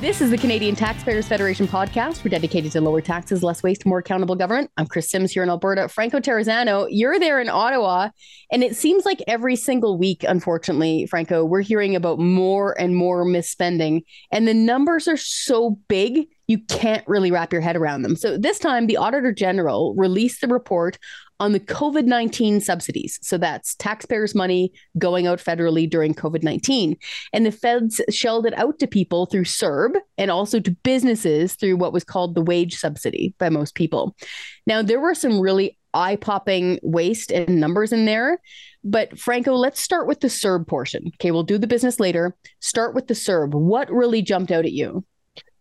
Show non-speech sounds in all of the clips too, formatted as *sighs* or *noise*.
This is the Canadian Taxpayers Federation podcast. We're dedicated to lower taxes, less waste, more accountable government. I'm Chris Sims here in Alberta. Franco Terrazzano, you're there in Ottawa. And it seems like every single week, unfortunately, Franco, we're hearing about more and more misspending. And the numbers are so big, you can't really wrap your head around them. So this time, the Auditor General released the report on the COVID 19 subsidies. So that's taxpayers' money going out federally during COVID 19. And the feds shelled it out to people through CERB and also to businesses through what was called the wage subsidy by most people. Now, there were some really eye popping waste and numbers in there. But Franco, let's start with the CERB portion. Okay, we'll do the business later. Start with the CERB. What really jumped out at you?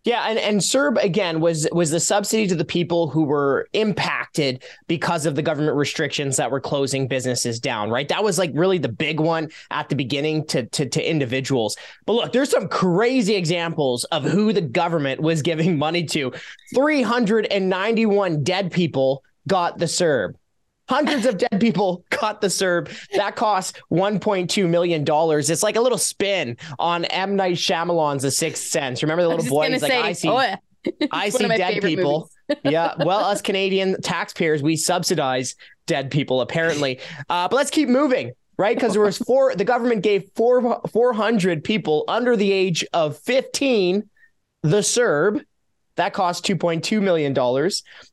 Yeah, and and CERB again was was the subsidy to the people who were impacted because of the government restrictions that were closing businesses down, right? That was like really the big one at the beginning to to, to individuals. But look, there's some crazy examples of who the government was giving money to. 391 dead people got the CERB. Hundreds of dead people caught the CERB. That cost $1.2 million. It's like a little spin on M. Night Shyamalan's The Sixth Sense. Remember the little boy? He's like, I see, oh, *laughs* I see dead people. *laughs* yeah. Well, us Canadian taxpayers, we subsidize dead people, apparently. Uh, but let's keep moving right? Because there was *laughs* four. The government gave four four hundred people under the age of fifteen the CERB. That cost $2.2 million.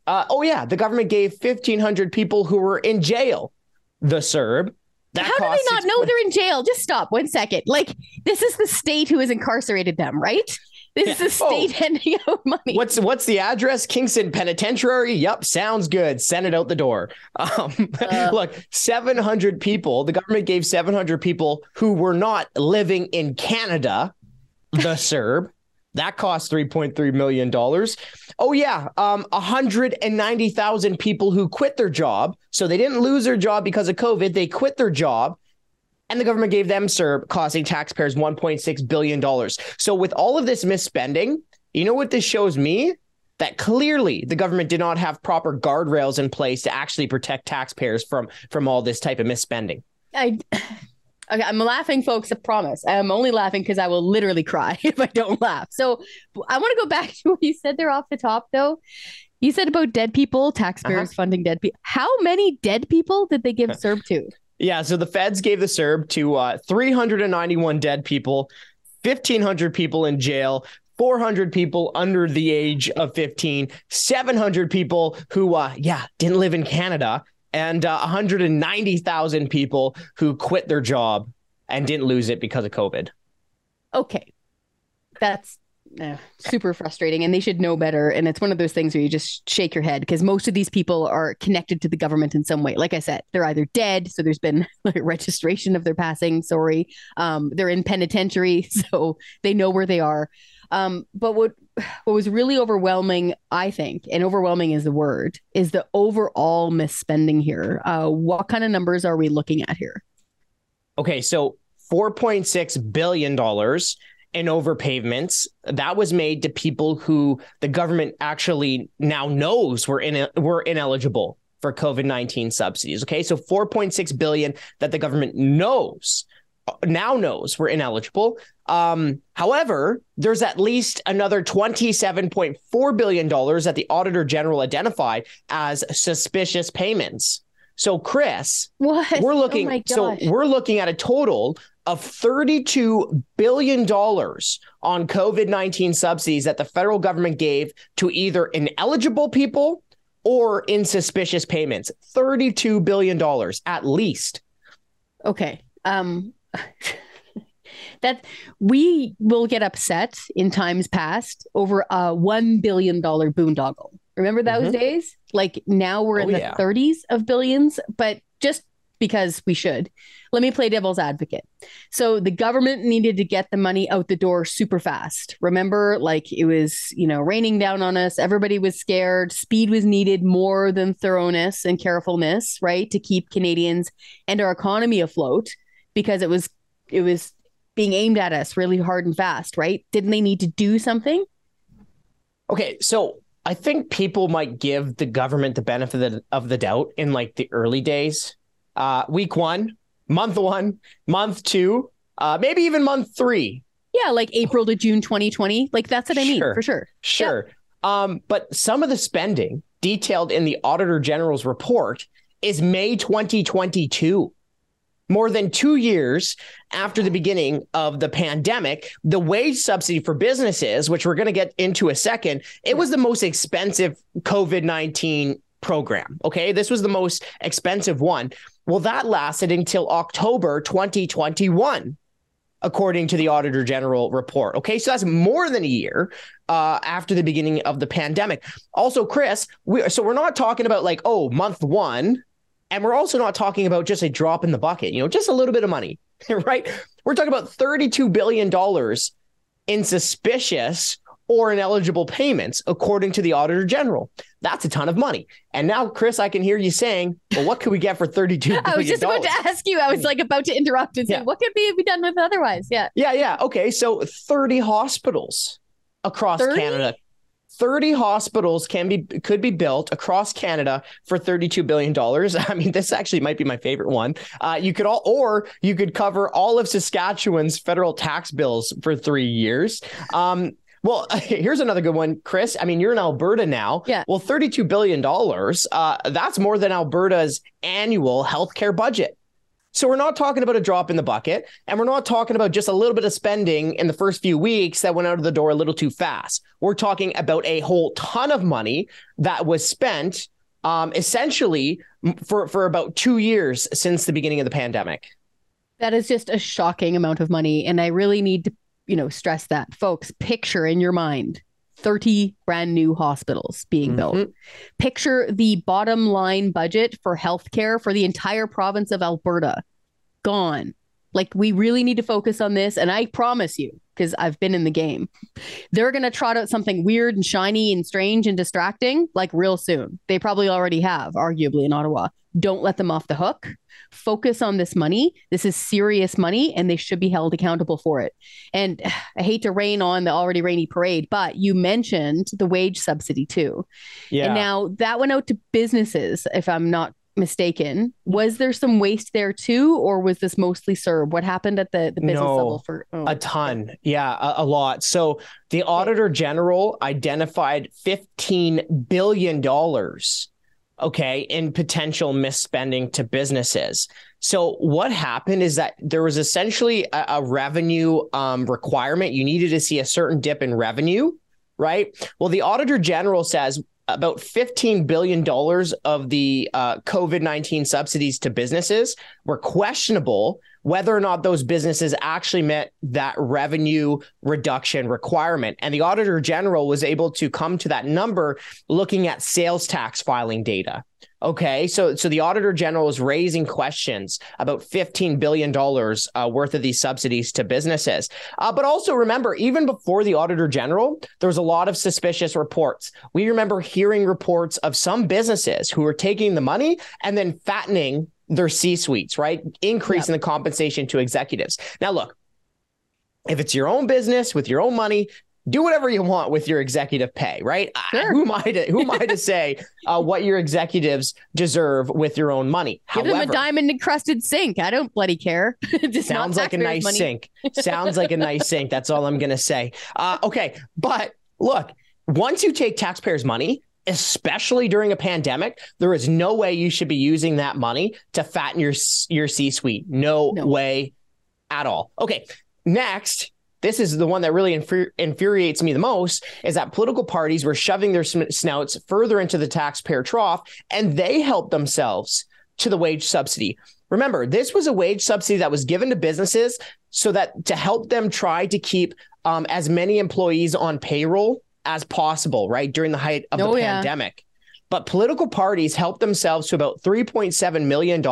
Uh, oh, yeah. The government gave 1,500 people who were in jail the CERB. That How do they not know they're in jail? Just stop one second. Like, this is the state who has incarcerated them, right? This yeah. is the state oh. *laughs* handing out money. What's what's the address? Kingston Penitentiary. Yep, sounds good. Send it out the door. *laughs* Um, uh, look, seven hundred people. The government gave seven hundred people who were not living in Canada the *laughs* CERB. That cost $3.3 million. Oh, yeah. Um, 190,000 people who quit their job. So they didn't lose their job because of COVID. They quit their job and the government gave them CERB, costing taxpayers $1.6 billion. So with all of this misspending, you know what this shows me? That clearly the government did not have proper guardrails in place to actually protect taxpayers from from all this type of misspending. I Okay, I'm laughing, folks. I promise. I'm only laughing because I will literally cry *laughs* if I don't laugh. So I want to go back to what you said there off the top, though. You said about dead people, taxpayers uh-huh. funding dead people. How many dead people did they give CERB to? Yeah, so the feds gave the CERB to uh, 391 dead people, 1,500 people in jail, 400 people under the age of 15, 700 people who, uh, yeah, didn't live in Canada, and uh, 190,000 people who quit their job and didn't lose it because of COVID. Okay. That's uh, super frustrating and they should know better. And it's one of those things where you just shake your head because most of these people are connected to the government in some way. Like I said, they're either dead, so there's been *laughs* like registration of their passing, sorry. Um, they're in penitentiary, *laughs* so they know where they are. Um, but what what was really overwhelming, I think, and overwhelming is the word, is the overall misspending here. Uh, what kind of numbers are we looking at here? Okay, so four point six billion dollars in overpayments that was made to people who the government actually now knows were in were ineligible for COVID-19 subsidies. Okay. So 4.6 billion that the government knows now knows we're ineligible. Um, however, there's at least another $27.4 billion that the Auditor General identified as suspicious payments. So, Chris, what? we're looking oh so we're looking at a total of $32 billion on COVID 19 subsidies that the federal government gave to either ineligible people or in suspicious payments. $32 billion at least. Okay. Um, *laughs* that we will get upset in times past over a $1 billion boondoggle. Remember those mm-hmm. days? Like now we're in oh, the yeah. 30s of billions, but just because we should. Let me play devil's advocate. So the government needed to get the money out the door super fast. Remember, like it was, you know, raining down on us. Everybody was scared. Speed was needed more than thoroughness and carefulness, right? To keep Canadians and our economy afloat because it was it was being aimed at us really hard and fast, right? Didn't they need to do something? Okay, so I think people might give the government the benefit of the doubt in like the early days. Uh, week one, month one, month two, uh, maybe even month three. Yeah, like April to June 2020. Like that's what I mean, Sure. for sure. Sure. Um, but some of the spending detailed in the Auditor General's report is May 2022. More than two years after the beginning of the pandemic, the wage subsidy for businesses, which we're going to get into a second, it was the most expensive COVID 19 program. Okay. This was the most expensive one. Well, that lasted until October 2021 according to the Auditor General report. Okay, so that's more than a year uh, after the beginning of the pandemic. Also, Chris, we, so we're not talking about like oh month one, and we're also not talking about just a drop in the bucket. You know, just a little bit of money, *laughs* right? We're talking about thirty-two billion dollars in suspicious or ineligible payments, according to the Auditor General. That's a ton of money. And now, Chris, I can hear you saying, "Well, what could we get for thirty-two billion?" *laughs* *laughs* I was just about to ask you. I was like about to interrupt and say, Yeah. what could we be done with otherwise? Yeah. Yeah, yeah. Okay. So 30 hospitals across 30? Canada. 30 hospitals can be could be built across Canada for 32 billion dollars. *laughs* I mean, this actually might be my favorite one. Uh, you could all or you could cover all of Saskatchewan's federal tax bills for 3 years. Um well, *laughs* here's another good one, Chris. I mean, you're in Alberta now. Yeah. Well, $32 billion, uh, that's more than Alberta's annual healthcare budget. So we're not talking about a drop in the bucket, and we're not talking about just a little bit of spending in the first few weeks that went out of the door a little too fast. We're talking about a whole ton of money that was spent um, essentially for, for about two years since the beginning of the pandemic. That is just a shocking amount of money. And I really need to, you know, stress that. Folks, picture in your mind 30 brand new hospitals being built. Mhm. Picture the bottom line budget for healthcare for the entire province of Alberta gone. Like, we really need to focus on this. And I promise you, because I've been in the game, they're going to trot out something weird and shiny and strange and distracting like real soon. They probably already have, arguably, in Ottawa. Don't let them off the hook. Focus on this money. This is serious money, and they should be held accountable for it. And *sighs* I hate to rain on the already rainy parade, but you mentioned the wage subsidy too. Yeah. And now that went out to businesses, if I'm not mistaken. Was there some waste there too, or was this mostly CERB? What happened at the, the business No. level for oh, A ton. Yeah, a, a lot. So the Auditor General identified $15 billion, okay, in potential misspending to businesses. So what happened is that there was essentially a, a revenue um, requirement. You needed to see a certain dip in revenue, right? Well, the Auditor General says about $15 billion of the uh, COVID 19 subsidies to businesses were questionable whether or not those businesses actually met that revenue reduction requirement. And the Auditor General was able to come to that number looking at sales tax filing data. Okay, so so the Auditor General is raising questions about $15 billion uh, worth of these subsidies to businesses. Uh, but also remember, even before the Auditor General, there was a lot of suspicious reports. We remember hearing reports of some businesses who were taking the money and then fattening their C suites, right? Increasing the compensation to executives. Now, look, if it's your own business with your own money, do whatever you want with your executive pay, right? I- Sure. who am I to who am I to *laughs* say uh, what your executives deserve with your own money? give them a diamond encrusted sink. I don't bloody care. *laughs* Sounds like a nice money. sink. Sounds like a nice sink. That's all I'm gonna say. Uh, okay, but look, once you take taxpayers' money, especially during a pandemic, there is no way you should be using that money to fatten your your C-suite. No, No. way at all. Okay, next. This is the one that really infuri- infuriates me the most is that political parties were shoving their snouts further into the taxpayer trough and they helped themselves to the wage subsidy. Remember, this was a wage subsidy that was given to businesses so that to help them try to keep um, as many employees on payroll as possible, right? During the height of Oh, the yeah. pandemic. But political parties helped themselves to about $3.7 million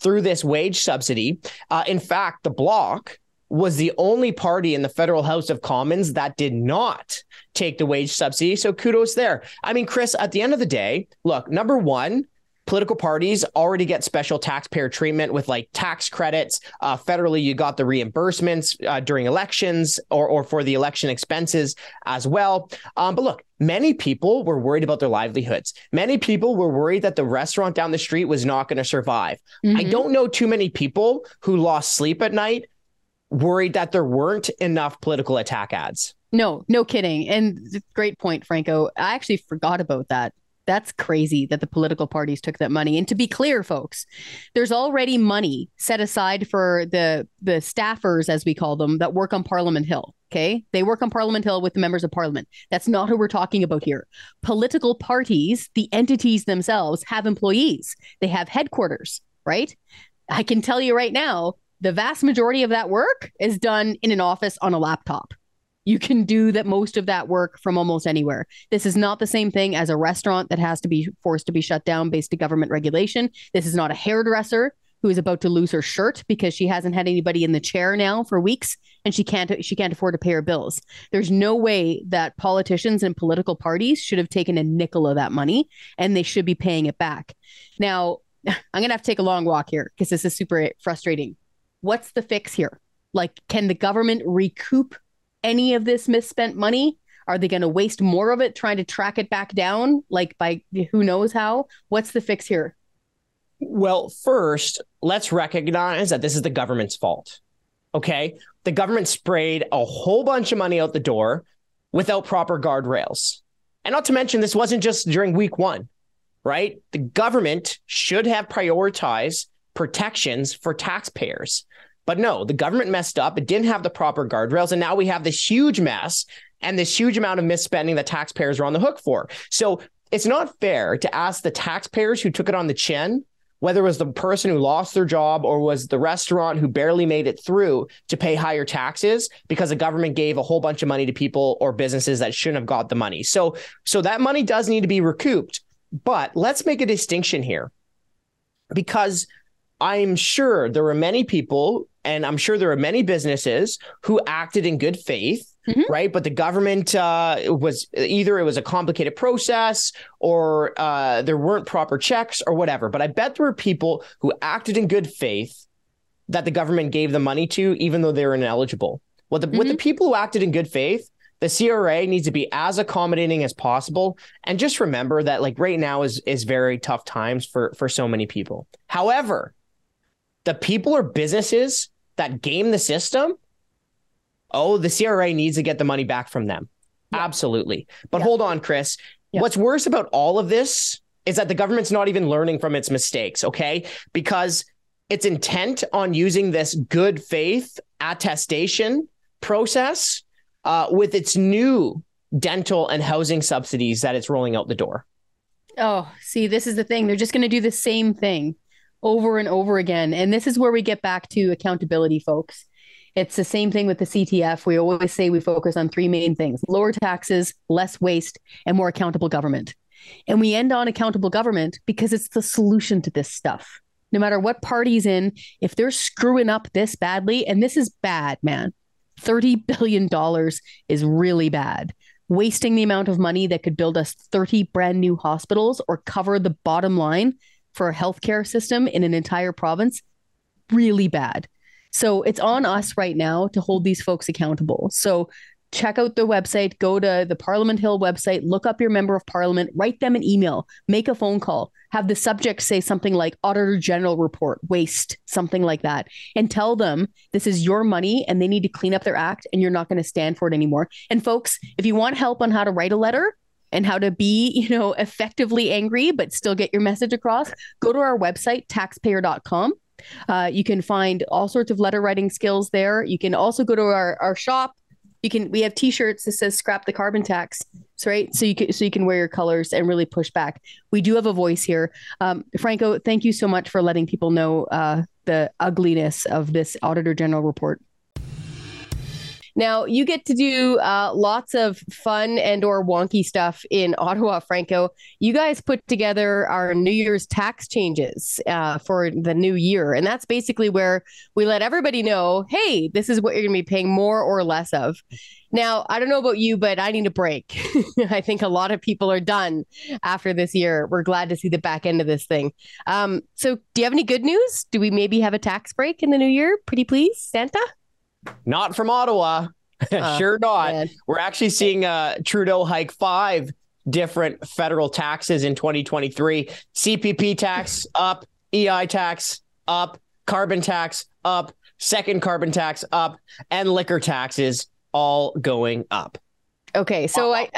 through this wage subsidy. Uh, in fact, the Bloc was the only party in the federal House of Commons that did not take the wage subsidy. So kudos there. I mean, Chris, at the end of the day, look, number one, political parties already get special taxpayer treatment with like tax credits. Uh, federally, you got the reimbursements uh, during elections or, or for the election expenses as well. Um, but look, many people were worried about their livelihoods. Many people were worried that the restaurant down the street was not going to survive. I Mhm. don't know too many people who lost sleep at night worried that there weren't enough political attack ads. No, no kidding. And great point, Franco. I actually forgot about that. That's crazy that the political parties took that money. And to be clear, folks, there's already money set aside for the the staffers, as we call them, that work on Parliament Hill. Okay. They work on Parliament Hill with the members of parliament. That's not who we're talking about here. Political parties, the entities themselves, have employees, they have headquarters, right? I can tell you right now, the vast majority of that work is done in an office on a laptop. You can do that most of that work from almost anywhere. This is not the same thing as a restaurant that has to be forced to be shut down based to government regulation. This is not a hairdresser who is about to lose her shirt because she hasn't had anybody in the chair now for weeks and she can't she can't afford to pay her bills. There's no way that politicians and political parties should have taken a nickel of that money and they should be paying it back. Now, *laughs* I'm going to have to take a long walk here because this is super frustrating. What's the fix here? Like can the government recoup any of this misspent money? Are they going to waste more of it trying to track it back down, like by who knows how? What's the fix here? Well, first, let's recognize that this is the government's fault. Okay. The government sprayed a whole bunch of money out the door without proper guardrails. And not to mention, this wasn't just during week one, right? The government should have prioritized protections for taxpayers. But no, the government messed up. It didn't have the proper guardrails. And now we have this huge mess and this huge amount of misspending that taxpayers are on the hook for. So it's not fair to ask the taxpayers who took it on the chin, whether it was the person who lost their job or was the restaurant who barely made it through to pay higher taxes because the government gave a whole bunch of money to people or businesses that shouldn't have got the money. So so that money does need to be recouped. But let's make a distinction here. Because I'm sure there were many people and I'm sure there are many businesses who acted in good faith. Mm-hmm. Right. But the government uh, was either it was a complicated process or uh, there weren't proper checks or whatever. But I bet there were people who acted in good faith that the government gave the money to, even though they were ineligible. Well, the, mm-hmm. with the people who acted in good faith, the CRA needs to be as accommodating as possible. And just remember that like right now is is very tough times for for so many people. However, the people or businesses that game the system, oh, the CRA needs to get the money back from them. Yeah. Absolutely. But yeah. hold on, Chris. Yeah. What's worse about all of this is that the government's not even learning from its mistakes, okay? Because its intent on using this good faith attestation process uh, with its new dental and housing subsidies that it's rolling out the door. Oh, see, this is the thing. They're just going to do the same thing over and over again. And this is where we get back to accountability, folks. It's the same thing with the CTF. We always say we focus on three main things lower taxes, less waste, and more accountable government. And we end on accountable government because it's the solution to this stuff. No matter what party's in, if they're screwing up this badly, and this is bad, man, $30 billion is really bad. Wasting the amount of money that could build us 30 brand new hospitals or cover the bottom line for a healthcare system in an entire province really bad. So it's on us right now to hold these folks accountable. So check out the website, go to the Parliament Hill website, look up your member of parliament, write them an email, make a phone call, have the subject say something like Auditor General report, waste, something like that, and tell them this is your money and they need to clean up their act and you're not going to stand for it anymore. And folks, if you want help on how to write a letter, and how to be, you know, effectively angry but still get your message across, go to our website, taxpayer.com. Uh, you can find all sorts of letter writing skills there. You can also go to our, our shop. You can we have t-shirts that says scrap the carbon tax. Right. So you can so you can wear your colors and really push back. We do have a voice here. Um, Franco, thank you so much for letting people know uh, the ugliness of this Auditor General report. Now you get to do uh, lots of fun and or wonky stuff in *laughs* Ottawa, Franco. You guys put together our New Year's tax changes uh, for the new year, and that's basically where we let everybody know, hey, this is what you're going to be paying more or less of. Now, I don't know about you, but I need a break. *laughs* I think a lot of people are done after this year. We're glad to see the back end of this thing. Um, so, do you have any good news? Do we maybe have a tax break in the new year? Pretty please, Santa? Not from Ottawa. Uh, *laughs* sure not. Man. We're actually seeing uh, Trudeau hike five different federal taxes in 2023. CPP tax *laughs* up, EI tax up, carbon tax up, second carbon tax up, and liquor taxes all going up. Okay, so I,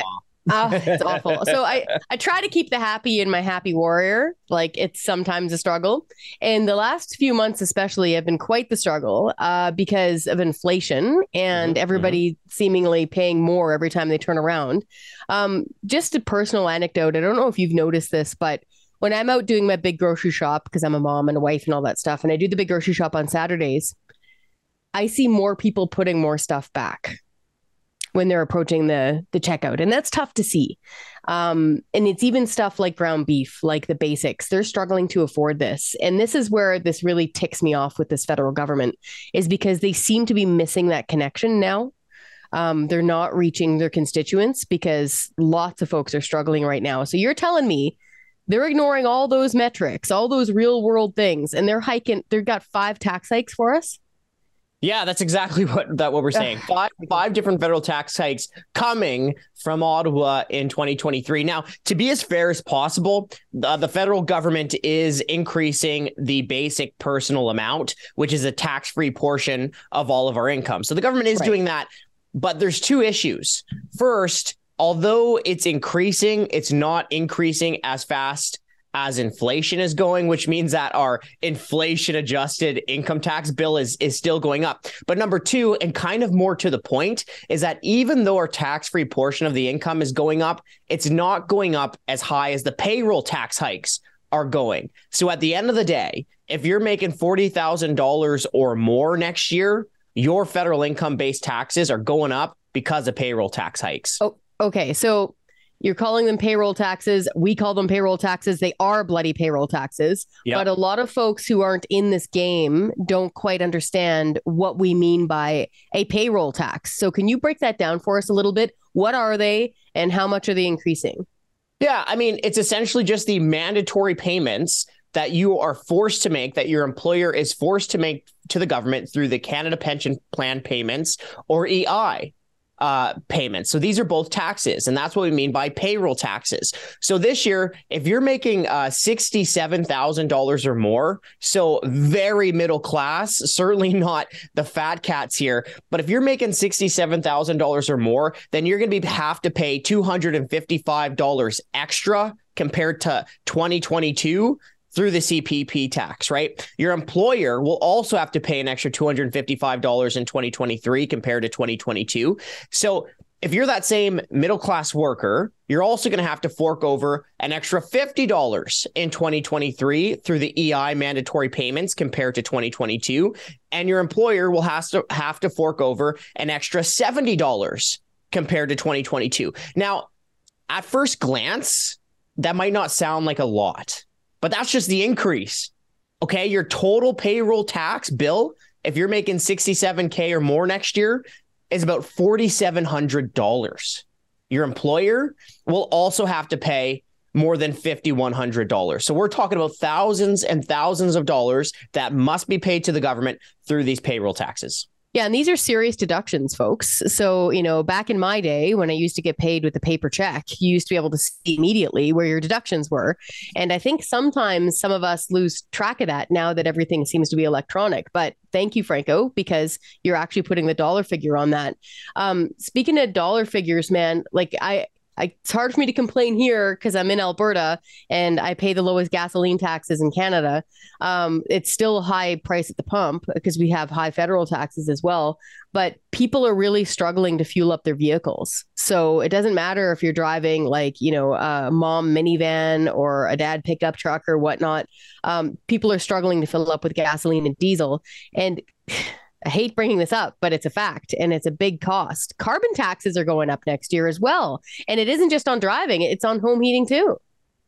Oh, it's awful. So I I try to keep the happy in my happy warrior. Like it's sometimes a struggle, and the last few months especially have been quite the struggle uh, because of inflation and mm-hmm. everybody mm-hmm. seemingly paying more every time they turn around. Um, just a personal anecdote. I don't know if you've noticed this, but when I'm out doing my big grocery shop because I'm a mom and a wife and all that stuff, and I do the big grocery shop on Saturdays, I see more people putting more stuff back when they're approaching the the checkout and that's tough to see. Um, and it's even stuff like ground beef like the basics they're struggling to afford this. And this is where this really ticks me off with this federal government is because they seem to be missing that connection now. Um, they're not reaching their constituents because lots of folks are struggling right now. So you're telling me they're ignoring all those metrics all those real world things and they're hiking they've got five tax hikes for us yeah, that's exactly *laughs* what that what we're saying. *laughs* Five five different federal tax hikes coming from Ottawa in 2023. Now, to be as fair as possible, the, the federal government is increasing the basic personal amount, which is a tax-free portion of all of our income. So the government is right. doing that, but there's two issues. First, although it's increasing, it's not increasing as fast as inflation is going, which means that our inflation adjusted income tax bill is is still going up. But number two, and kind of more to the point, is that even though our tax free portion of the income is going up, it's not going up as high as the payroll tax hikes are going. So at the end of the day, if you're making forty thousand dollars or more next year, your federal income based taxes are going up because of payroll tax hikes. Oh, okay. So you're calling them payroll taxes. We call them payroll taxes. They are bloody payroll taxes. Yep. But a lot of folks who aren't in this game don't quite understand what we mean by a payroll tax. So, can you break that down for us a little bit? What are they and how much are they increasing? Yeah, I mean, it's essentially just the mandatory payments that you are forced to make, that your employer is forced to make to the government through the Canada Pension Plan payments or EI uh, payments. So these are both taxes, and that's what we mean by payroll taxes. So this year, if you're making uh, sixty-seven thousand dollars or more, so very middle class, certainly *laughs* not the fat cats here, but if you're making sixty-seven thousand dollars or more, then you're going to have to pay two hundred and fifty-five dollars extra compared to 2022 through the CPP tax, right? Your employer will also have to pay an extra $255 in 2023 compared to 2022. So if you're that same middle class worker, you're also going to have to fork over an extra $50 in 2023 through the EI mandatory payments compared to 2022. And your employer will have to have to fork over an extra $70 compared to 2022. Now, at first glance, that might not sound like a lot but that's just the increase. Okay. Your total payroll tax bill, if you're making 67K or more next year, is about $4,700. Your employer will also have to pay more than $5,100. So we're talking about thousands and thousands of dollars that must be paid to the government through these payroll taxes. Yeah, and these are serious deductions, folks. So, you know, back in my day when I used to get paid with a paper check, you used to be able to see immediately where your deductions were. And I think sometimes some of us lose track of that now that everything seems to be electronic. But thank you, Franco, because you're actually putting the dollar figure on that. Um, speaking of dollar figures, man, like I, I, it's hard for me to complain here because I'm in Alberta and I pay the lowest gasoline taxes in Canada. Um, it's still a high price at the pump because we have high federal taxes as well. But people are really struggling to fuel up their vehicles. So it doesn't matter if you're driving like, you know, a mom minivan or a dad pickup truck or whatnot. Um, people are struggling to fill up with gasoline and diesel. And I hate bringing this up, but it's a fact and it's a big cost. Carbon taxes are going up next year as well. And it isn't just on driving, it's on home heating too.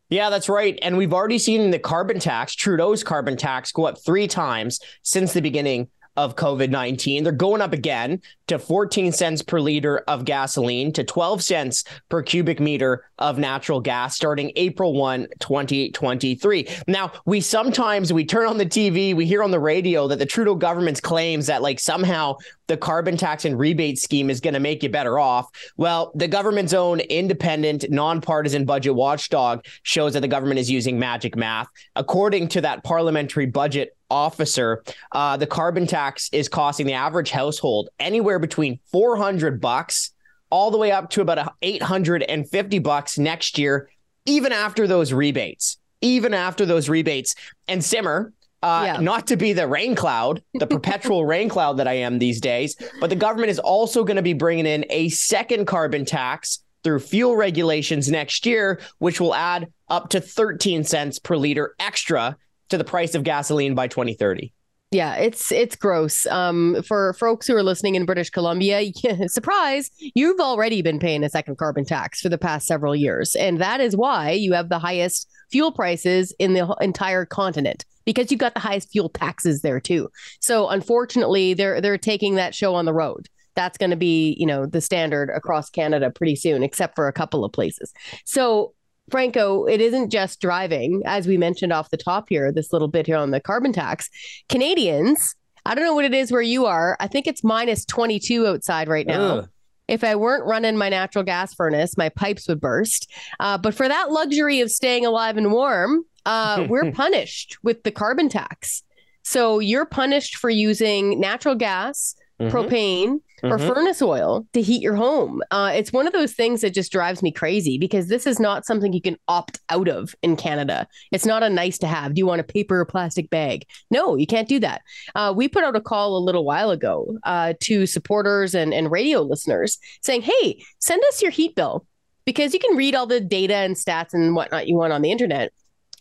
Yeah, that's right. And we've already seen the carbon tax, Trudeau's carbon tax, go up three times since the beginning of COVID 19. They're going up again to 14 cents per liter of gasoline to 12 cents per cubic meter of natural gas starting April 1, 2023. Now, we sometimes we turn on the TV, we hear on the radio that the Trudeau government's claims that like somehow the carbon tax and rebate scheme is going to make you better off. Well, the government's own independent, nonpartisan budget watchdog shows that the government is using magic math. According to that parliamentary budget officer, uh, the carbon tax is costing the average household anywhere between 400 bucks all the way up to about 850 bucks next year, even after those rebates. Even after those rebates. And Simmer, uh, yeah. not to be the rain cloud, the perpetual *laughs* rain cloud that I am these days, but the government is also going to be bringing in a second carbon tax through fuel regulations next year, which will add up to 13 cents per liter extra to the price of gasoline by 2030. Yeah, it's it's gross. Um, for folks who are listening in British Columbia, *laughs* yeah, surprise, you've already been paying a second carbon tax for the past several years, and that is why you have the highest fuel prices in the entire continent because you've got the highest fuel taxes there too. So unfortunately, they're they're taking that show on the road. That's going to be, you know, the standard across Canada pretty soon, except for a couple of places. So Franco, it isn't just driving, as we mentioned off the top here, this little bit here on the carbon tax. Canadians, I don't know what it is where you are. I think it's minus 22 outside right now. Ugh. If I weren't running my natural gas furnace, my pipes would burst. Uh, but for that luxury of staying alive and warm, uh, *laughs* we're punished with the carbon tax. So you're punished for using natural gas, mm-hmm. propane, or mm-hmm. furnace oil to heat your home. Uh, it's one of those things that just drives me crazy because this is not something you can opt out of in Canada. It's not a nice to have. Do you want a paper or plastic bag? No, you can't do that. Uh, we put out a call a little while ago uh, to supporters and, and radio listeners saying, hey, send us your heat bill because you can read all the data and stats and whatnot you want on the internet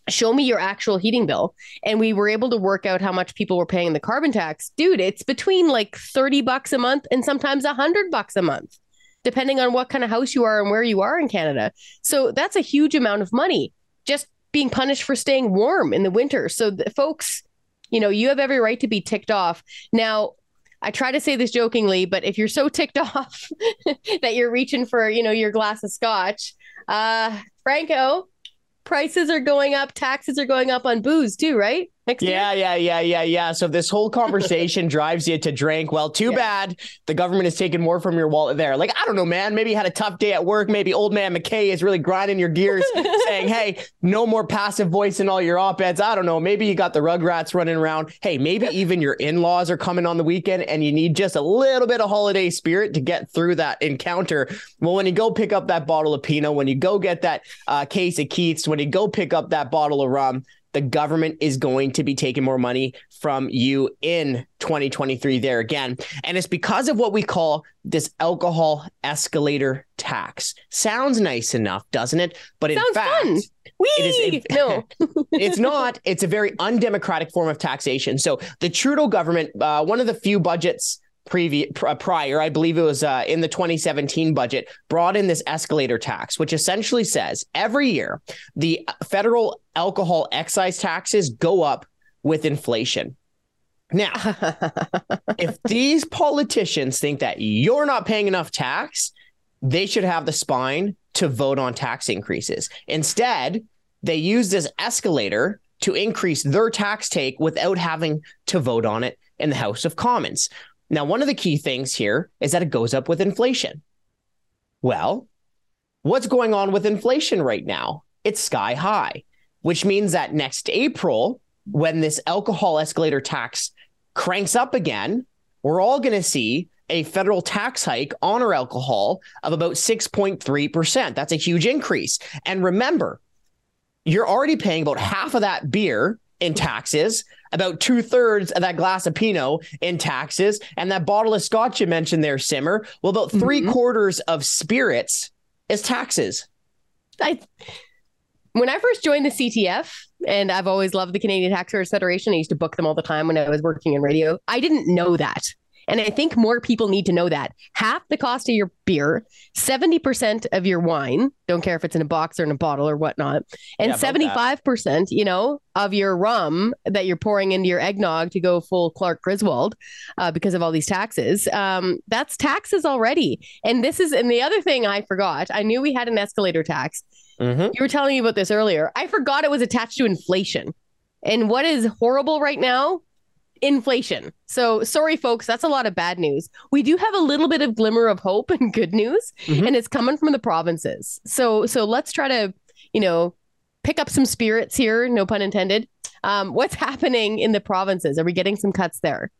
show me your actual heating bill. And we were able to work out how much people were paying the carbon tax. Dude it's between like 30 bucks a month and sometimes 100 bucks a month depending on what kind of house you are and where you are in canada. So that's a huge amount of money just being punished for staying warm in the winter. So the, folks you know you have every right to be ticked off. Now I try to say this jokingly, but if you're so ticked *laughs* off that you're reaching for, you know, your glass of scotch, uh, Franco, prices are going up, taxes are going up on booze too, right? Next yeah, year? yeah, yeah, yeah, yeah. So this whole conversation *laughs* drives you to drink. Well, too yeah. bad the government is taking more from your wallet there. Like, I don't know, man. Maybe you had a tough day at work. Maybe old man McKay is really grinding your gears, *laughs* saying, hey, no more passive voice in all your op eds. I don't know. Maybe you got the rugrats running around. Hey, maybe even your in laws are coming on the weekend and you need just a little bit of holiday spirit to get through that encounter. Well, when you go pick up that bottle of Pinot, when you go get that uh, case of Keith's, when you go pick up that bottle of rum, the government is going to be taking more money from you in 2023 there again. And it's because of what we call this alcohol escalator tax. Sounds nice enough, doesn't it? But in Sounds fact, fun. It is, *laughs* no, *laughs* it's not. It's a very undemocratic form of taxation. So the Trudeau government, uh, one of the few budgets previous prior, I believe it was uh, in the 2017 budget, brought in this escalator tax, which essentially says every year the federal alcohol excise taxes go up with inflation. Now, *laughs* if these politicians think that you're not paying enough tax, they should have the spine to vote on tax increases. Instead, they use this escalator to increase their tax take without having to vote on it in the House of Commons. Now, one of the key things here is that it goes up with inflation. Well, what's going on with inflation right now? It's sky high, which means that next April, when this alcohol escalator tax cranks up again, we're all going to see a federal tax hike on our alcohol of about 6.3%. That's a huge increase. And remember, you're already paying about half of that beer in taxes, about two thirds of that glass of Pinot in taxes, and that bottle of scotch you mentioned there, Simmer. Well, about 3 mm-hmm. quarters of spirits is taxes. I when I first joined the CTF, and I've always loved the Canadian Taxpayers Federation, I used to book them all the time when I was working in radio. I didn't know that. And I think more people need to know that half the cost of your beer, 70% of your wine, don't care if it's in a box or in a bottle or whatnot, and yeah, 75%, you know, of your rum that you're pouring into your eggnog to go full Clark Griswold uh, because of all these taxes. Um, that's taxes already. And this is, and the other thing I forgot, I knew we had an escalator tax. Mm-hmm. You were telling me about this earlier. I forgot it was attached to inflation. And what is horrible right now inflation. So sorry, folks, that's a lot of bad news. We do have a little bit of glimmer of hope *laughs* and good news, mm-hmm. and it's coming from the provinces. So so let's try to, you know, pick up some spirits here, no pun intended. Um, what's *laughs* happening in the provinces? Are we getting some cuts there?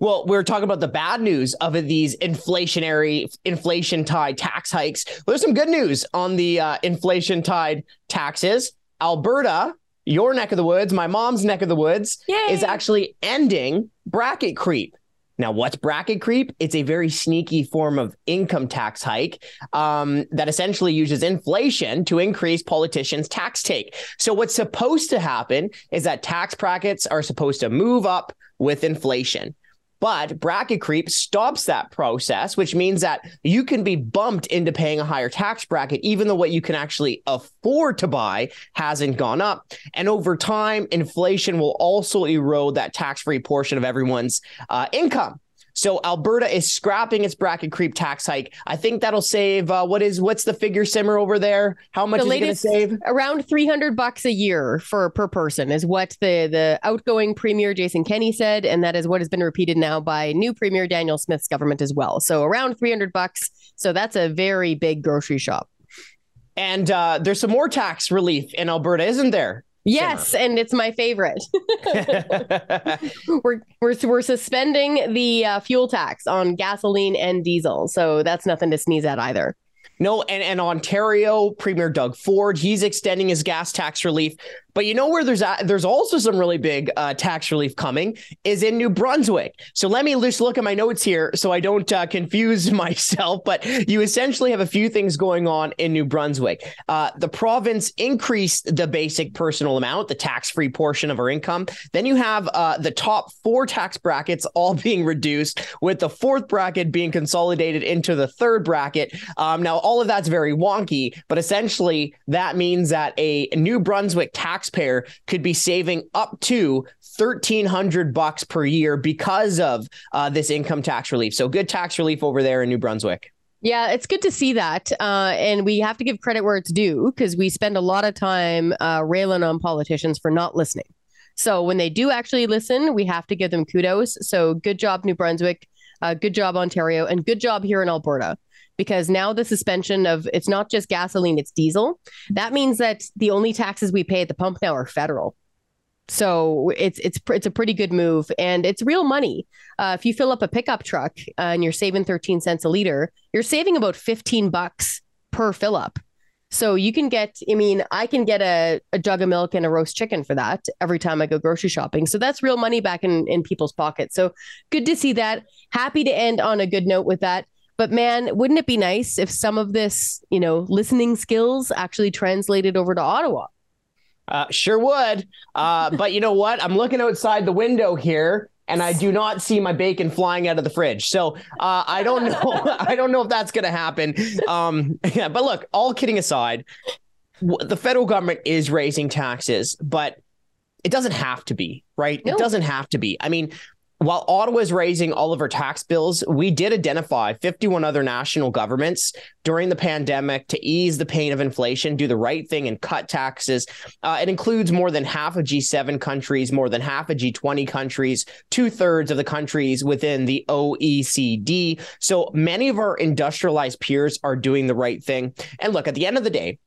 Well, we're talking about the bad news of these inflationary, inflation tied tax hikes. There's some good news on the uh, inflation tied taxes. Alberta, your neck of the woods, my mom's neck of the woods, Yay. is actually ending bracket creep. Now, what's bracket creep? It's a very sneaky form of income tax hike um, that essentially uses inflation to increase politicians' tax take. So, what's supposed to happen is that tax brackets are supposed to move up with inflation. But bracket creep stops that process, which means that you can be bumped into paying a higher tax bracket, even though what you can actually afford to buy hasn't gone up. And over time, inflation will also erode that tax free portion of everyone's uh, income. So Alberta is scrapping its bracket creep tax hike. I think that'll save uh, what is what's the figure simmer over there? How much the is it going to save? Around 300 bucks a year for per person is what the the outgoing premier Jason Kenney said and that is what has been repeated now by new premier Danielle Smith's government as well. So around 300 bucks. So that's a very big grocery shop. And uh, there's some more tax relief in Alberta, isn't there? Yes, and it's my favorite. *laughs* *laughs* we're, we're we're suspending the uh, fuel tax on gasoline and diesel, so that's nothing to sneeze at either. No, and, and Ontario Premier Doug Ford, he's extending his gas tax relief but you know where there's there's also some really big uh, tax relief coming is in New Brunswick. So let me just look at my notes here so I don't uh, confuse *laughs* myself. But you essentially have a few things going on in New Brunswick. Uh, the province increased the basic personal amount, the tax free portion of our income. Then you have uh, the top four tax brackets all *laughs* being reduced, with the fourth bracket being consolidated into the third bracket. Um, now all of that's very wonky, but essentially that means that a New Brunswick tax taxpayer could be saving up to 1300 bucks per year because of uh, this income tax relief. So good tax relief over there in New Brunswick. Yeah, it's good to see that. Uh, and we have to give credit where it's due because we spend a lot of time uh, railing on politicians for not listening. So when they do actually listen, we have to give them kudos. So good job, New Brunswick. Uh, good job, Ontario. And good job here in Alberta because now the suspension of it's not just gasoline, it's diesel. That means that the only taxes we pay at the pump now are federal. So it's it's it's a pretty good move, and it's real money. Uh, if you fill up a pickup truck uh, and you're saving 13 cents a liter, you're saving about 15 bucks per fill up. So you can get, I mean, I can get a, a jug of milk and a roast chicken for that every time I go grocery shopping. So that's real money back in, in people's pockets. So good to see that. Happy to end on a good note with that. But man, wouldn't it be nice if some of this, you know, listening skills actually translated over to Ottawa? Uh, sure would. Uh, *laughs* but you know what? I'm looking outside the window here and I do not see my bacon flying out of the fridge. So uh, I don't know. *laughs* I don't know if that's going to happen. Um, *laughs* yeah, but look, all kidding aside, the federal government is raising taxes, but it doesn't have to be, right? No. It doesn't have to be. I mean, while Ottawa is raising all of our tax bills, we did identify 51 other national governments during the pandemic to ease the pain of inflation, do the right thing, and cut taxes. Uh, it includes more than half of G7 countries, more than half of G20 countries, two thirds of the countries within the OECD. So many of our industrialized peers are doing the right thing. And look, at the end of the day,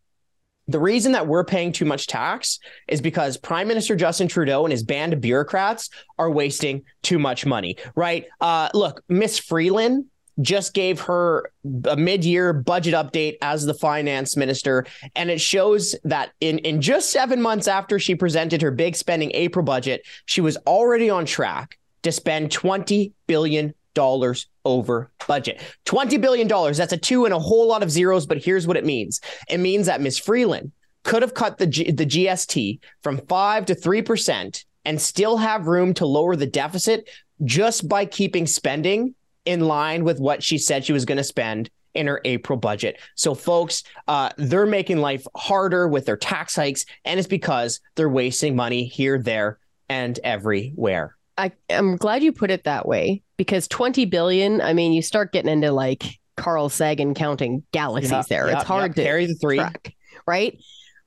the reason that we're paying too much tax is because Prime Minister Justin Trudeau and his band of bureaucrats are wasting too much money, right? Uh, look, Miss Freeland just gave her a mid-year budget update as the finance minister and it shows that in in just 7 months after she presented her big spending April budget she was already on track to spend 20 billion dollars over budget. $20 billion. That's a two and a whole lot of zeros, but here's what it means. It means that Ms. Freeland could have cut the, G- the GST from 5 to 3% and still have room to lower the deficit just by keeping spending in line with what she said she was going to spend in her April budget. So, folks, uh, they're making life harder with their tax hikes, and it's because they're wasting money here, there, and everywhere. I, I'm glad you put it that way because 20 billion, I mean, you start getting into like Carl Sagan counting galaxies yeah, there. Yeah, it's hard yeah, to carry the three, track, right?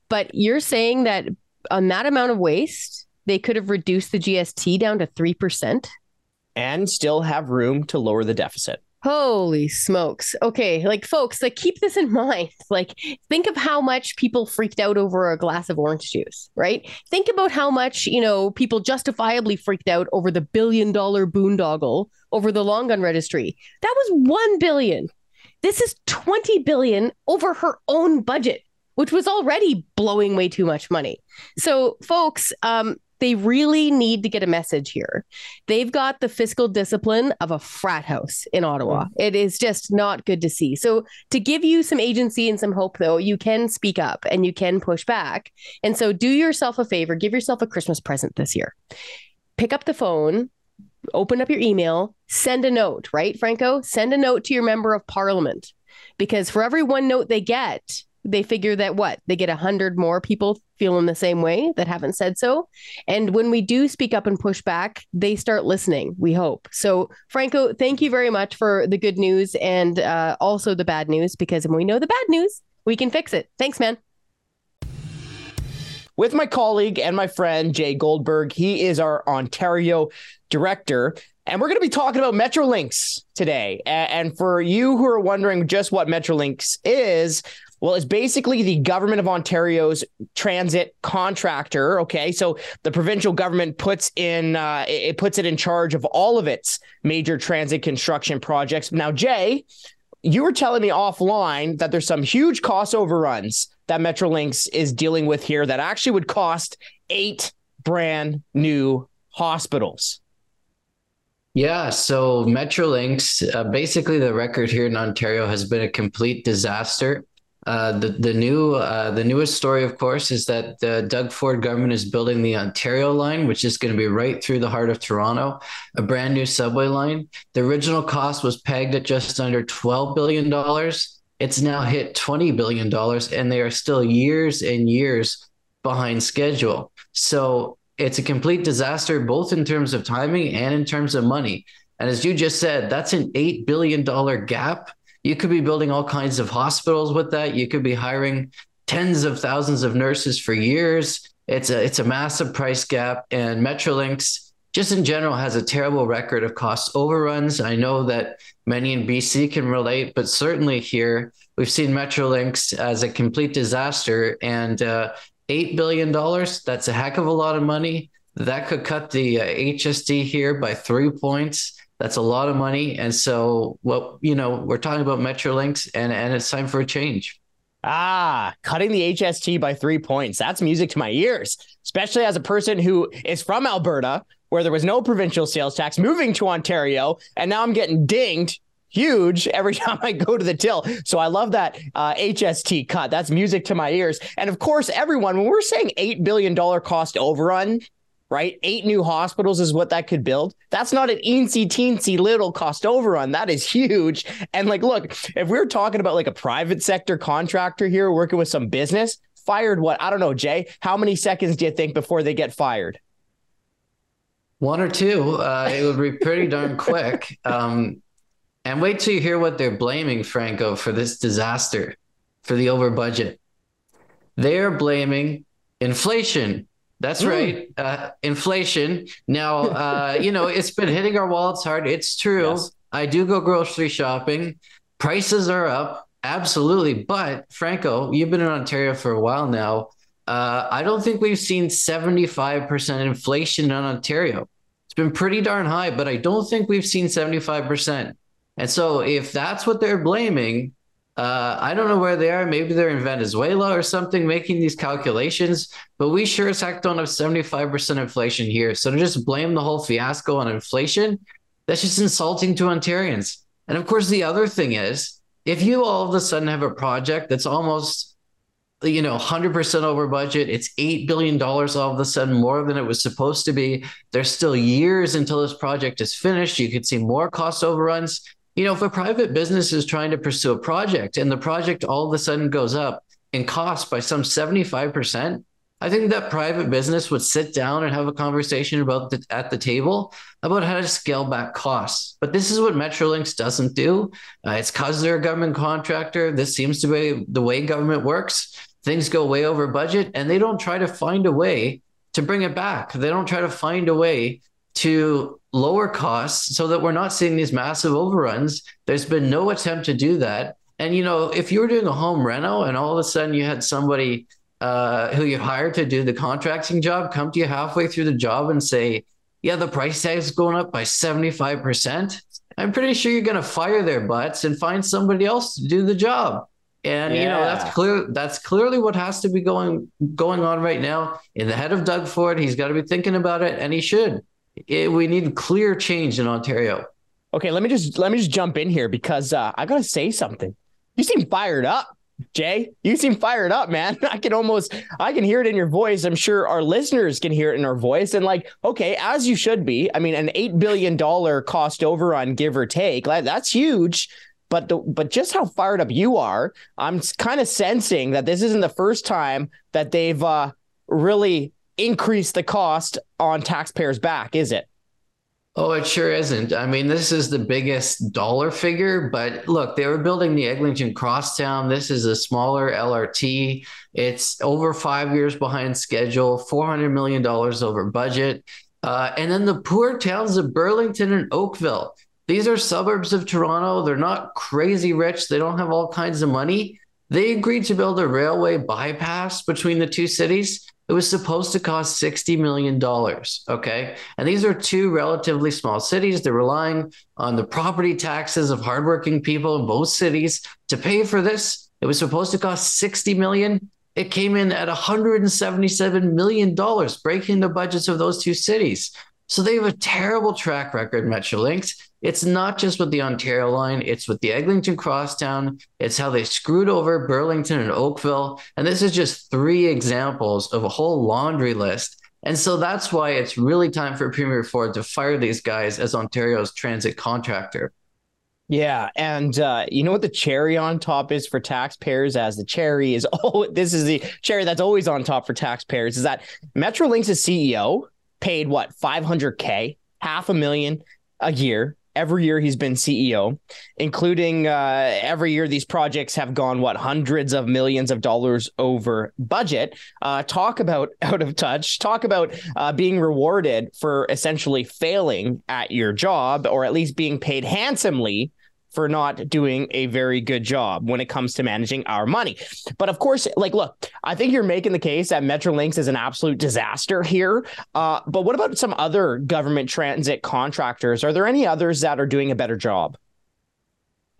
But you're saying that on that amount of waste, they could have reduced the GST down to 3% and still have room to lower the deficit. Holy smokes. Okay. Like, folks, like, keep this in *laughs* mind. Like, think of how much people freaked out over a glass of orange juice, right? Think about how much, you know, people justifiably freaked out over the billion dollar boondoggle over the long gun registry. That was 1 billion. This is 20 billion over her own budget, which was already blowing way too much money. So, folks, um, they really need to get a message here. They've got the fiscal discipline of a frat house in Ottawa. Mm. It is just not good to see. So, to give you some agency and some hope, though, you can speak up and you can push back. And so, do yourself a favor, give yourself a Christmas present this year. Pick up the phone, open up your email, send a note, right, Franco? Send a note to your member of parliament because for every one note they get, they figure that what they get a hundred more people feeling the same way that haven't said so and when we do speak up and push back they start listening we hope so franco thank you very much for the good news and uh, also the bad news because when we know the bad news we can fix it thanks man with my colleague and my friend Jay Goldberg. He is our Ontario director. And we're going to be talking about Metrolinx today. And for you who are wondering just what Metrolinx is, well, it's basically the government of Ontario's transit contractor. Okay, so the provincial government puts in uh, it puts it in charge of all of its major transit construction projects. Now, Jay, you were telling me offline that there's some huge cost overruns that Metrolinx is dealing with here that actually would cost eight brand new hospitals. Yeah, so Metrolinx, uh, basically the record here in Ontario has been a complete disaster. Uh, the the new uh, the newest story, of course, is that the Doug Ford government is building the Ontario line, which is going to be right through the heart of Toronto, a brand new subway line. The original cost was pegged at just under twelve billion dollars. It's now hit twenty billion dollars, and they are still years and years behind schedule. So it's a complete disaster, both in terms of timing and in terms of money. And as you just said, that's an eight billion dollar gap you could be building all kinds of hospitals with that. You could be hiring tens of thousands of nurses for years. It's a it's a massive price gap, and Metrolinx just in general has a terrible record of cost overruns. I know that many in BC can relate, but certainly here we've seen Metrolinx as a complete disaster. And uh, eight billion dollars that's a heck of a lot of money. That could cut the uh, HST here by three points. That's a lot of money. And so, what you know, we're talking about Metrolinx, and and it's time for a change. Ah, cutting the HST by three points. That's music to my ears, especially as a person who is from Alberta, where there was no provincial sales tax, moving to Ontario, and now I'm getting dinged huge every *laughs* time I go to the till. So I love that uh, HST cut. That's music to my ears. And of course, everyone, when we're saying $8 billion cost overrun, right? Eight new hospitals is what that could build. That's not an eensy teensy little cost overrun. That is huge. And like, look, if we are talking about like a private sector contractor here working with some business, fired what? I don't know, Jay. How many seconds do you think before they get fired? One or two. Uh, it would be pretty darn quick. Um, and wait till you hear what they're blaming Franco for this disaster, for the over budget. They are blaming inflation that's mm. right. Uh, inflation. Now, uh, you know, it's been hitting our wallets hard. It's true. Yes. I do go grocery shopping. Prices are up. Absolutely. But Franco, you've been in Ontario for a while now. Uh, I don't think we've seen 75% inflation in Ontario. It's been pretty darn high, but I don't think we've seen 75%. And so if that's what they're blaming, uh, I don't know where they are. Maybe they're in Venezuela or something making these calculations, but we sure as heck don't have 75% inflation here. So to just blame the whole fiasco on inflation, that's just insulting to Ontarians. And of course, the other thing is if you all of a sudden have a project that's almost you know 100% over budget it's $8 billion all of a sudden more than it was supposed to be there's still years until this project is finished you could see more cost overruns you know, if a private business is trying to pursue a project and the project all of a sudden goes up in cost by some 75%, I think that private business would sit down and have a conversation about the, at the table about how to scale back costs. But this is what Metrolinx doesn't do. Uh, it's because they're a government contractor. This seems to be the way government works. Things go way over budget, and they don't try to find a way to bring it back. They don't try to find a way to lower costs so that we're not seeing these massive overruns. There's been no attempt to do that. And you know, if you were doing a home reno and all of a sudden you had somebody uh, who you hired to do the contracting job come to you halfway through the job and say, "Yeah, the price tag is going up by seventy five percent," I'm pretty sure you're going to fire their butts and find somebody else to do the job. And yeah. you know that's clear. That's clearly what has to be going going on right now in the head of Doug Ford. He's got to be thinking about it, and he should. It, we need clear change in Ontario. Okay, let me just let me just jump in here because uh, I gotta say something. You seem fired up, Jay. You seem fired up, man. *laughs* I can almost I can hear it in your voice. I'm sure our listeners can hear it in our voice. And like, okay, as you should be. I mean, an eight billion dollar cost overrun, give or take, that's huge. But the, but just how fired up you are, I'm kind of sensing that this isn't the first time that they've uh, really increased the cost on taxpayers' back, is it? Oh, it sure isn't. I mean, this is the biggest dollar figure, but look, they were building the Eglinton Crosstown. This is a smaller LRT. It's over five years behind schedule, $400 million over budget. Uh, and then the poor towns of Burlington and Oakville. These are suburbs of Toronto. They're not crazy rich. They don't have all kinds of money. They agreed to build a railway bypass between the two cities. It was supposed to cost $60 million. Okay. And these are two relatively small cities. They're relying on the property taxes of hardworking people in both cities to pay for this. It was supposed to cost 60 million. It came in at $177 million, breaking the budgets of those two cities. So they have a terrible track record, Metrolinx. It's not just with the Ontario line, it's with the Eglinton Crosstown. It's how they screwed over Burlington and Oakville. And this is just three examples of a whole laundry list. And so that's why it's really time for Premier Ford to fire these guys as Ontario's transit contractor. Yeah, and uh, you know what the cherry on top is for taxpayers? As the cherry is *laughs* oh, this is the cherry that's always on top for taxpayers is that Metrolinx's CEO paid what 500k, half a million a year. Every year he's been CEO, including uh, every year these projects have gone what hundreds of millions of dollars over budget. Uh, talk about *laughs* out of touch. Talk about uh, being rewarded for essentially failing at your job, or at least being paid handsomely for not doing a very good job when it comes to managing our money. But of course, like, look, I think you're making the case that Metrolinx is an absolute disaster here. Uh, but what about some other government transit contractors? Are there any others that are doing a better job?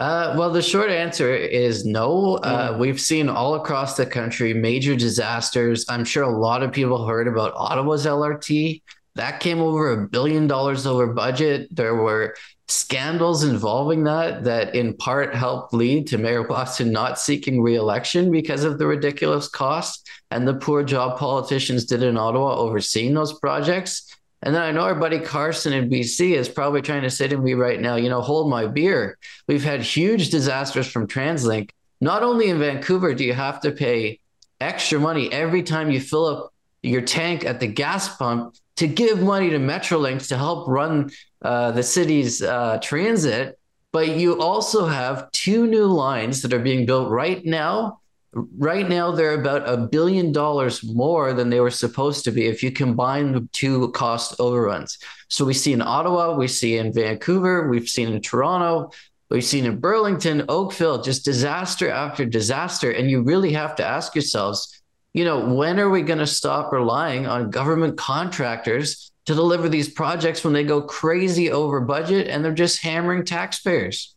Uh, well, the short answer is no. Uh, mm. we've seen all across the country major disasters. I'm sure a lot of people heard about Ottawa's LRT. That came over a billion dollars over budget. There were scandals involving that that in part helped lead to Mayor Watson not seeking re-election because of the ridiculous cost and the poor job politicians did in Ottawa overseeing those projects. And then I know our buddy Carson in BC is probably trying to say to me right now, you know, hold my beer. We've had huge disasters from TransLink. Not only in Vancouver do you have to pay extra money every time you fill up your tank at the gas pump to give money to Metrolinx to help run uh, the city's uh, transit, but you also have two new lines that are being built right now. Right now, they're about a billion dollars more than they were supposed to be if you combine the two cost overruns. So we see in Ottawa, we see in Vancouver, we've seen in Toronto, we've seen in Burlington, Oakville, just disaster after disaster. And you really have to ask yourselves, you know, when are we going to stop relying on government contractors to deliver these projects when they go crazy over budget and they're just hammering taxpayers?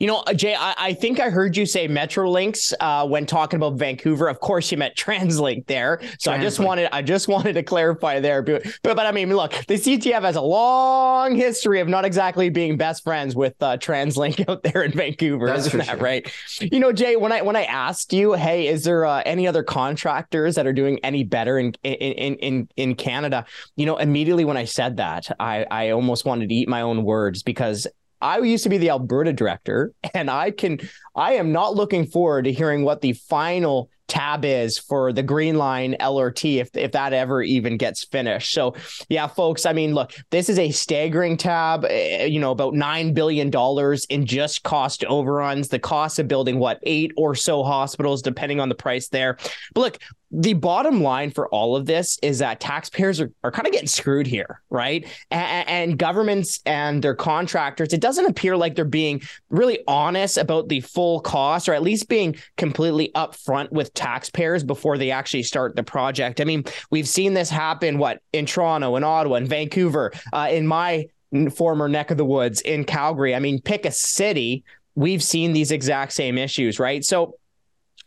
You know, uh, Jay, I, I, think I heard you say Metrolinx uh, when talking about Vancouver. Of course, you meant *laughs* TransLink there. So TransLink. I just wanted, I just wanted to clarify there. But, but, but I mean, look, the CTF has a long history of not exactly being best friends with uh, TransLink *laughs* out there in Vancouver. That's isn't that sure. right? You know, Jay, when I when I asked you, hey, is there uh, any other contractors that are doing any better in in in in Canada? You know, immediately when I said that, I I almost wanted to eat my own words because I used to be the Alberta director, and I can I am not looking forward to hearing what the final tab is for the Green Line LRT if if that ever even gets finished. So yeah, folks, I mean, look, this is a staggering tab. Eh, you know, about nine billion dollars in just cost overruns. The cost of building what eight or so hospitals, depending on the price there. But look, the bottom line for all of this is that taxpayers are, are kind of getting screwed here, right? And, and, governments and their contractors, it doesn't appear like they're being really honest about the full cost or at least being completely upfront with taxpayers before they actually start the project. I mean, we've seen this happen, what, in Toronto, in Ottawa, in Vancouver, uh, in my former neck of the woods, in Calgary. I mean, pick a city. We've seen these exact same issues, right? So,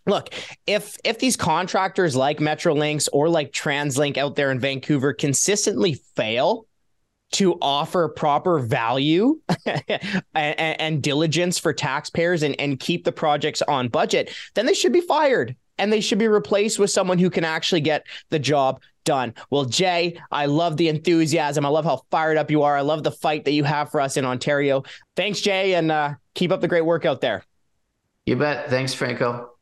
look, if if these contractors like Metrolinx or like TransLink out there in Vancouver consistently fail to offer proper value *laughs* and, and, diligence for taxpayers and, and keep the projects on budget, then they should be fired and they should be replaced with someone who can actually get the job done. Well, Jay, I love the enthusiasm. I love how fired up you are. I love the fight that you have for us in Ontario. Thanks, Jay, and uh, keep up the great work out there. You bet. Thanks, Franco.